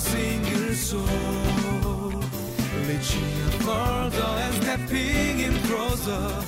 single soul. And stepping in closer.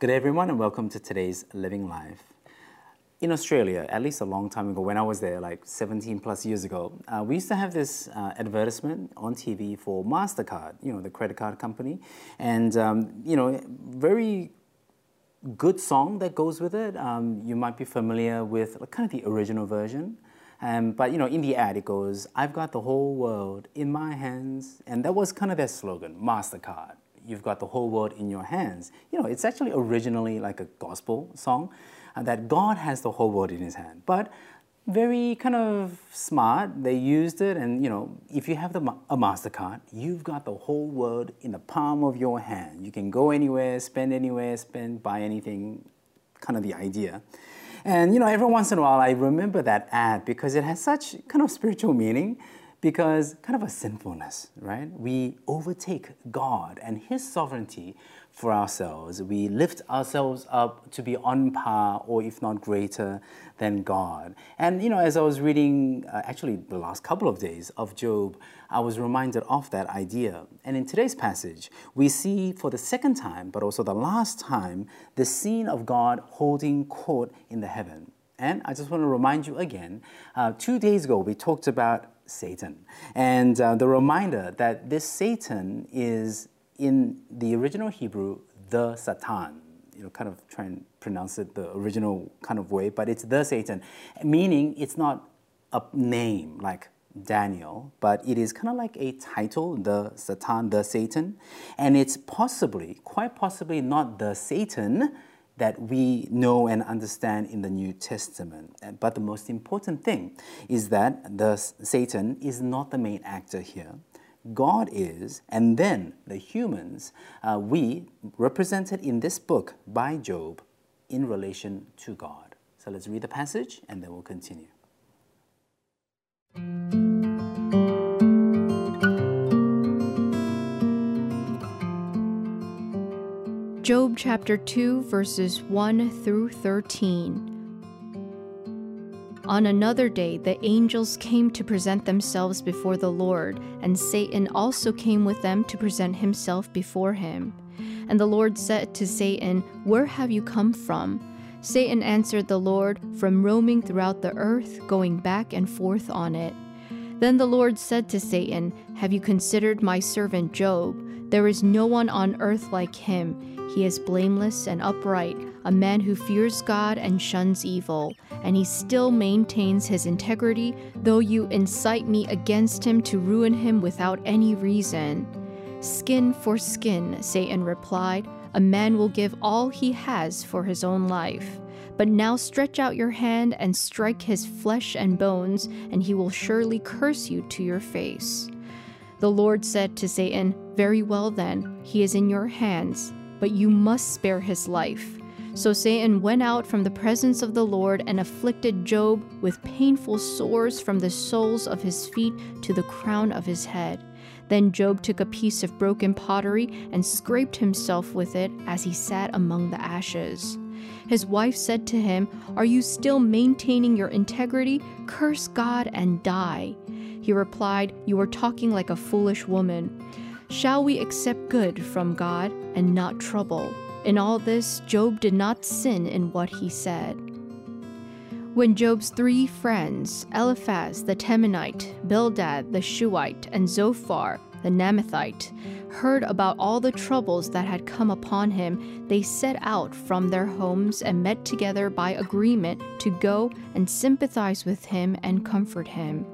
Good day, everyone, and welcome to today's Living Life. In Australia, at least a long time ago, when I was there, like 17 plus years ago, uh, we used to have this uh, advertisement on TV for MasterCard, you know, the credit card company. And, um, you know, very good song that goes with it. Um, you might be familiar with like, kind of the original version. Um, but you know, in the ad, it goes, "I've got the whole world in my hands," and that was kind of their slogan, Mastercard you've got the whole world in your hands. You know, it's actually originally like a gospel song uh, that God has the whole world in his hand. But very kind of smart, they used it, and you know, if you have the, a MasterCard, you've got the whole world in the palm of your hand. You can go anywhere, spend anywhere, spend, buy anything, kind of the idea. And you know, every once in a while, I remember that ad because it has such kind of spiritual meaning because kind of a sinfulness, right? We overtake God and His sovereignty for ourselves. We lift ourselves up to be on par or if not greater than God. And you know, as I was reading uh, actually the last couple of days of Job, I was reminded of that idea. And in today's passage, we see for the second time, but also the last time, the scene of God holding court in the heaven. And I just want to remind you again, uh, two days ago we talked about Satan. And uh, the reminder that this Satan is in the original Hebrew, the Satan. You know, kind of try and pronounce it the original kind of way, but it's the Satan, meaning it's not a name like Daniel, but it is kind of like a title, the Satan, the Satan, and it's possibly, quite possibly, not the Satan that we know and understand in the New Testament. But the most important thing is that the Satan is not the main actor here. God is, and then the humans, uh, we represented in this book by Job in relation to God. So let's read the passage and then we'll continue. Job chapter 2, verses 1 through 13. On another day, the angels came to present themselves before the Lord, and Satan also came with them to present himself before him. And the Lord said to Satan, Where have you come from? Satan answered the Lord, From roaming throughout the earth, going back and forth on it. Then the Lord said to Satan, Have you considered my servant Job? There is no one on earth like him he is blameless and upright, a man who fears God and shuns evil, and he still maintains his integrity, though you incite me against him to ruin him without any reason. Skin for skin, Satan replied. A man will give all he has for his own life. But now stretch out your hand and strike his flesh and bones, and he will surely curse you to your face. The Lord said to Satan, Very well then, he is in your hands but you must spare his life. So Satan went out from the presence of the Lord and afflicted Job with painful sores from the soles of his feet to the crown of his head. Then Job took a piece of broken pottery and scraped himself with it as he sat among the ashes. His wife said to him, Are you still maintaining your integrity? Curse God and die. He replied, You are talking like a foolish woman. Shall we accept good from God and not trouble? In all this, Job did not sin in what he said. When Job's three friends, Eliphaz the Temanite, Bildad the Shuhite, and Zophar the Naamathite, heard about all the troubles that had come upon him, they set out from their homes and met together by agreement to go and sympathize with him and comfort him.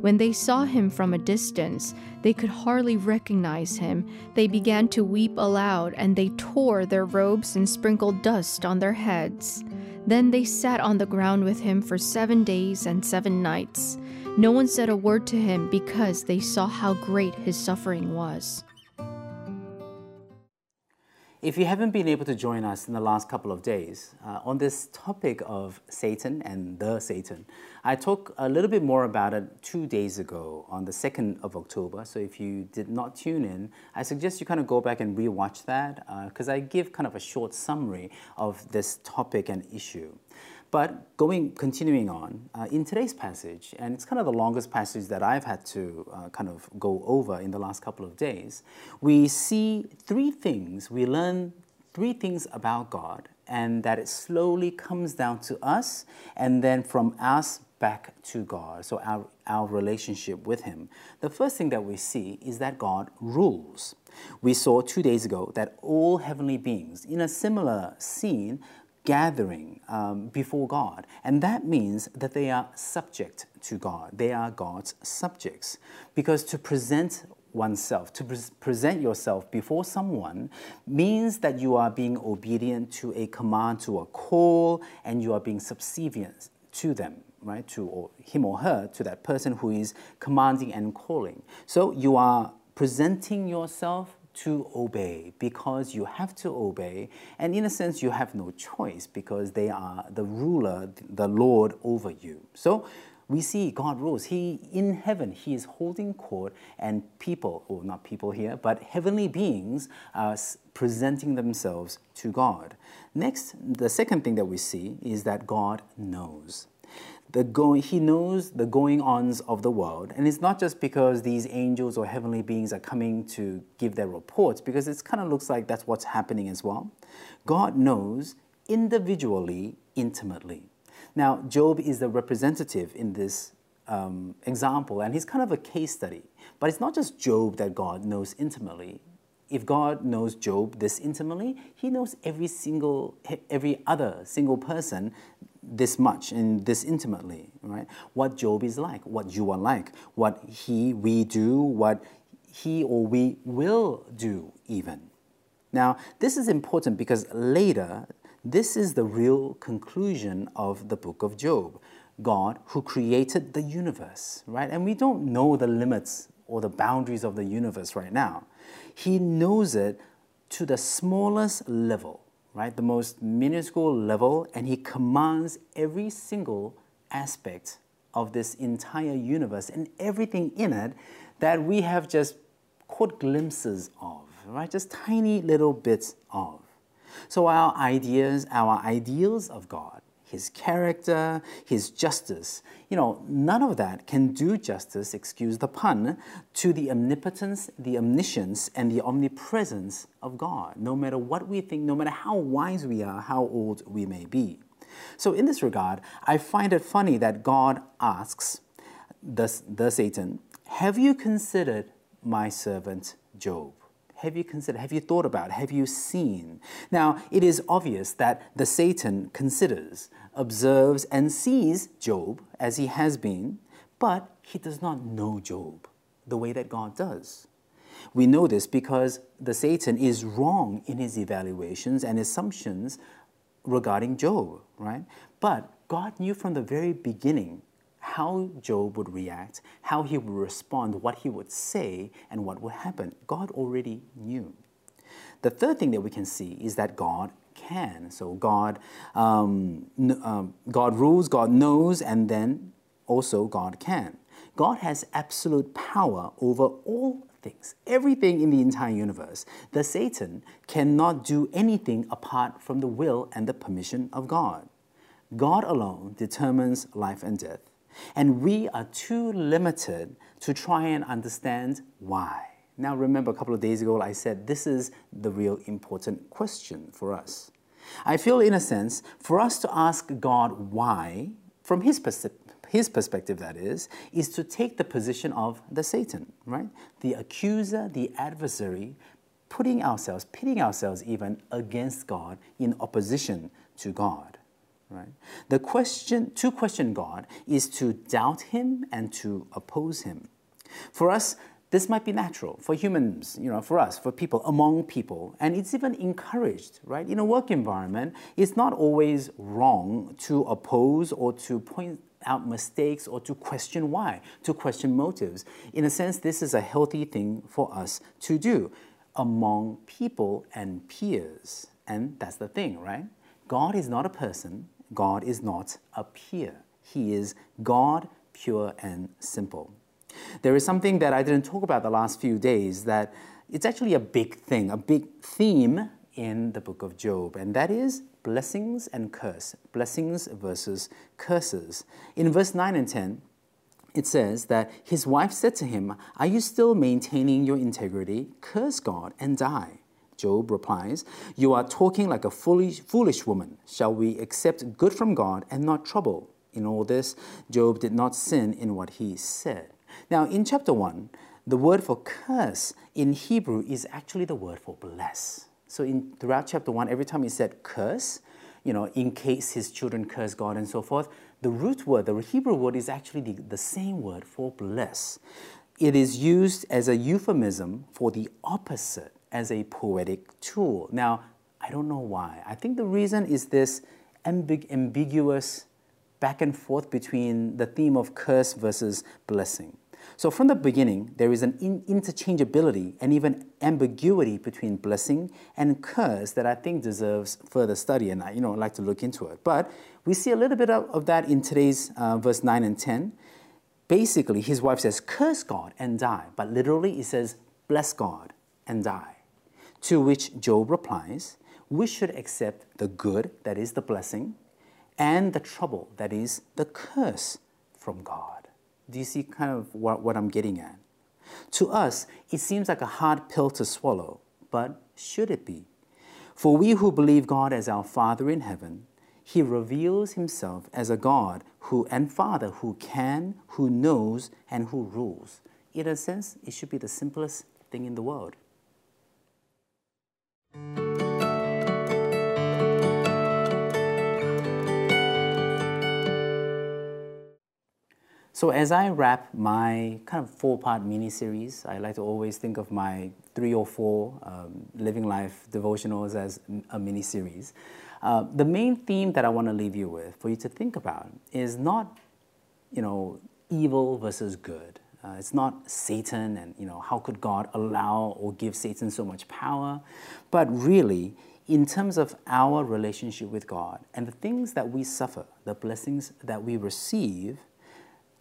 When they saw him from a distance, they could hardly recognize him. They began to weep aloud, and they tore their robes and sprinkled dust on their heads. Then they sat on the ground with him for seven days and seven nights. No one said a word to him because they saw how great his suffering was. If you haven't been able to join us in the last couple of days uh, on this topic of Satan and the Satan, I talked a little bit more about it two days ago on the 2nd of October. So if you did not tune in, I suggest you kind of go back and rewatch that because uh, I give kind of a short summary of this topic and issue. But going, continuing on, uh, in today's passage, and it's kind of the longest passage that I've had to uh, kind of go over in the last couple of days, we see three things. We learn three things about God, and that it slowly comes down to us, and then from us back to God, so our, our relationship with Him. The first thing that we see is that God rules. We saw two days ago that all heavenly beings, in a similar scene, gathering um, before God. And that means that they are subject to God. They are God's subjects. Because to present oneself, to pre- present yourself before someone, means that you are being obedient to a command, to a call, and you are being subservient to them. Right, to or him or her, to that person who is commanding and calling. So you are presenting yourself to obey because you have to obey. And in a sense, you have no choice because they are the ruler, the Lord over you. So we see God rules. He, in heaven, He is holding court, and people, or not people here, but heavenly beings are presenting themselves to God. Next, the second thing that we see is that God knows the going, he knows the going ons of the world. And it's not just because these angels or heavenly beings are coming to give their reports, because it kind of looks like that's what's happening as well. God knows individually, intimately. Now, Job is the representative in this um, example, and he's kind of a case study. But it's not just Job that God knows intimately. If God knows Job this intimately, he knows every single, every other single person this much and this intimately, right? What Job is like, what you are like, what he, we do, what he or we will do, even. Now, this is important because later, this is the real conclusion of the book of Job. God who created the universe, right? And we don't know the limits or the boundaries of the universe right now. He knows it to the smallest level right? The most minuscule level, and he commands every single aspect of this entire universe and everything in it that we have just caught glimpses of, right? Just tiny little bits of. So our ideas, our ideals of God his character, his justice. You know, none of that can do justice, excuse the pun, to the omnipotence, the omniscience, and the omnipresence of God, no matter what we think, no matter how wise we are, how old we may be. So, in this regard, I find it funny that God asks the, the Satan, Have you considered my servant Job? Have you considered? Have you thought about? Have you seen? Now, it is obvious that the Satan considers, observes, and sees Job as he has been, but he does not know Job the way that God does. We know this because the Satan is wrong in his evaluations and assumptions regarding Job, right? But God knew from the very beginning how Job would react, how he would respond, what he would say, and what would happen. God already knew. The third thing that we can see is that God can. So God, um, um, God rules, God knows, and then also God can. God has absolute power over all things, everything in the entire universe. The Satan cannot do anything apart from the will and the permission of God. God alone determines life and death. And we are too limited to try and understand why. Now, remember a couple of days ago, I said this is the real important question for us. I feel, in a sense, for us to ask God why, from His, pers- his perspective, that is, is to take the position of the Satan, right? The accuser, the adversary, putting ourselves, pitting ourselves even against God in opposition to God right? The question to question God is to doubt him and to oppose him. For us, this might be natural for humans, you know, for us, for people, among people, and it's even encouraged, right? In a work environment, it's not always wrong to oppose or to point out mistakes or to question why, to question motives. In a sense, this is a healthy thing for us to do. among people and peers. And that's the thing, right? God is not a person, God is not a peer. He is God, pure and simple. There is something that I didn't talk about the last few days that it's actually a big thing, a big theme in the book of Job, and that is blessings and curse. Blessings versus curses. In verse 9 and 10, it says that his wife said to him, Are you still maintaining your integrity? Curse God and die. Job replies, You are talking like a foolish, foolish woman. Shall we accept good from God and not trouble? In all this, Job did not sin in what he said. Now, in chapter 1, the word for curse in Hebrew is actually the word for bless. So, in, throughout chapter 1, every time he said curse, you know, in case his children curse God and so forth, the root word, the Hebrew word, is actually the, the same word for bless. It is used as a euphemism for the opposite, as a poetic tool. Now, I don't know why. I think the reason is this ambig- ambiguous back and forth between the theme of curse versus blessing. So, from the beginning, there is an in- interchangeability and even ambiguity between blessing and curse that I think deserves further study, and I, you know, like to look into it. But we see a little bit of, of that in today's uh, verse 9 and 10. Basically, his wife says, Curse God and die, but literally, he says, Bless God and die. To which Job replies, We should accept the good, that is the blessing, and the trouble, that is the curse from God. Do you see kind of what, what I'm getting at? To us, it seems like a hard pill to swallow, but should it be? For we who believe God as our Father in heaven, He reveals Himself as a God who and Father who can, who knows, and who rules. In a sense, it should be the simplest thing in the world. So as I wrap my kind of four-part mini-series, I like to always think of my three or four um, living life devotionals as a mini-series. Uh, the main theme that I want to leave you with, for you to think about, is not, you know, evil versus good. Uh, it's not Satan and, you know, how could God allow or give Satan so much power? But really, in terms of our relationship with God and the things that we suffer, the blessings that we receive,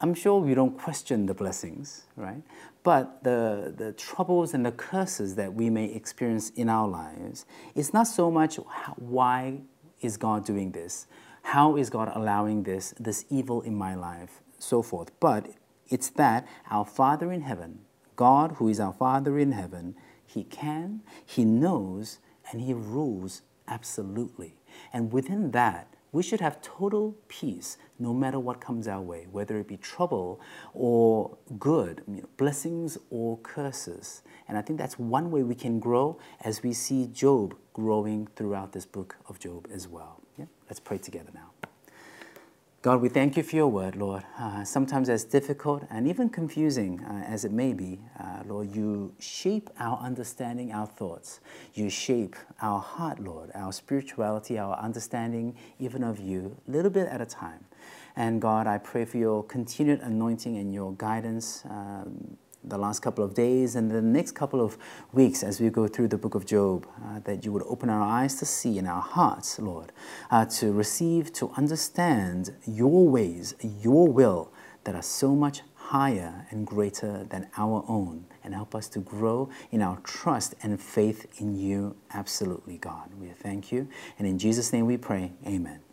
I'm sure we don't question the blessings, right? But the, the troubles and the curses that we may experience in our lives, it's not so much how, why is God doing this? How is God allowing this, this evil in my life, so forth. But it's that our Father in heaven, God who is our Father in heaven, He can, He knows, and He rules absolutely. And within that, we should have total peace no matter what comes our way, whether it be trouble or good, you know, blessings or curses. And I think that's one way we can grow as we see Job growing throughout this book of Job as well. Yeah? Let's pray together now. God, we thank you for your word, Lord. Uh, sometimes as difficult and even confusing uh, as it may be, uh, Lord, you shape our understanding, our thoughts. You shape our heart, Lord, our spirituality, our understanding, even of you, a little bit at a time. And God, I pray for your continued anointing and your guidance. Um, the last couple of days and the next couple of weeks as we go through the book of Job, uh, that you would open our eyes to see and our hearts, Lord, uh, to receive, to understand your ways, your will that are so much higher and greater than our own, and help us to grow in our trust and faith in you, absolutely, God. We thank you. And in Jesus' name we pray, amen.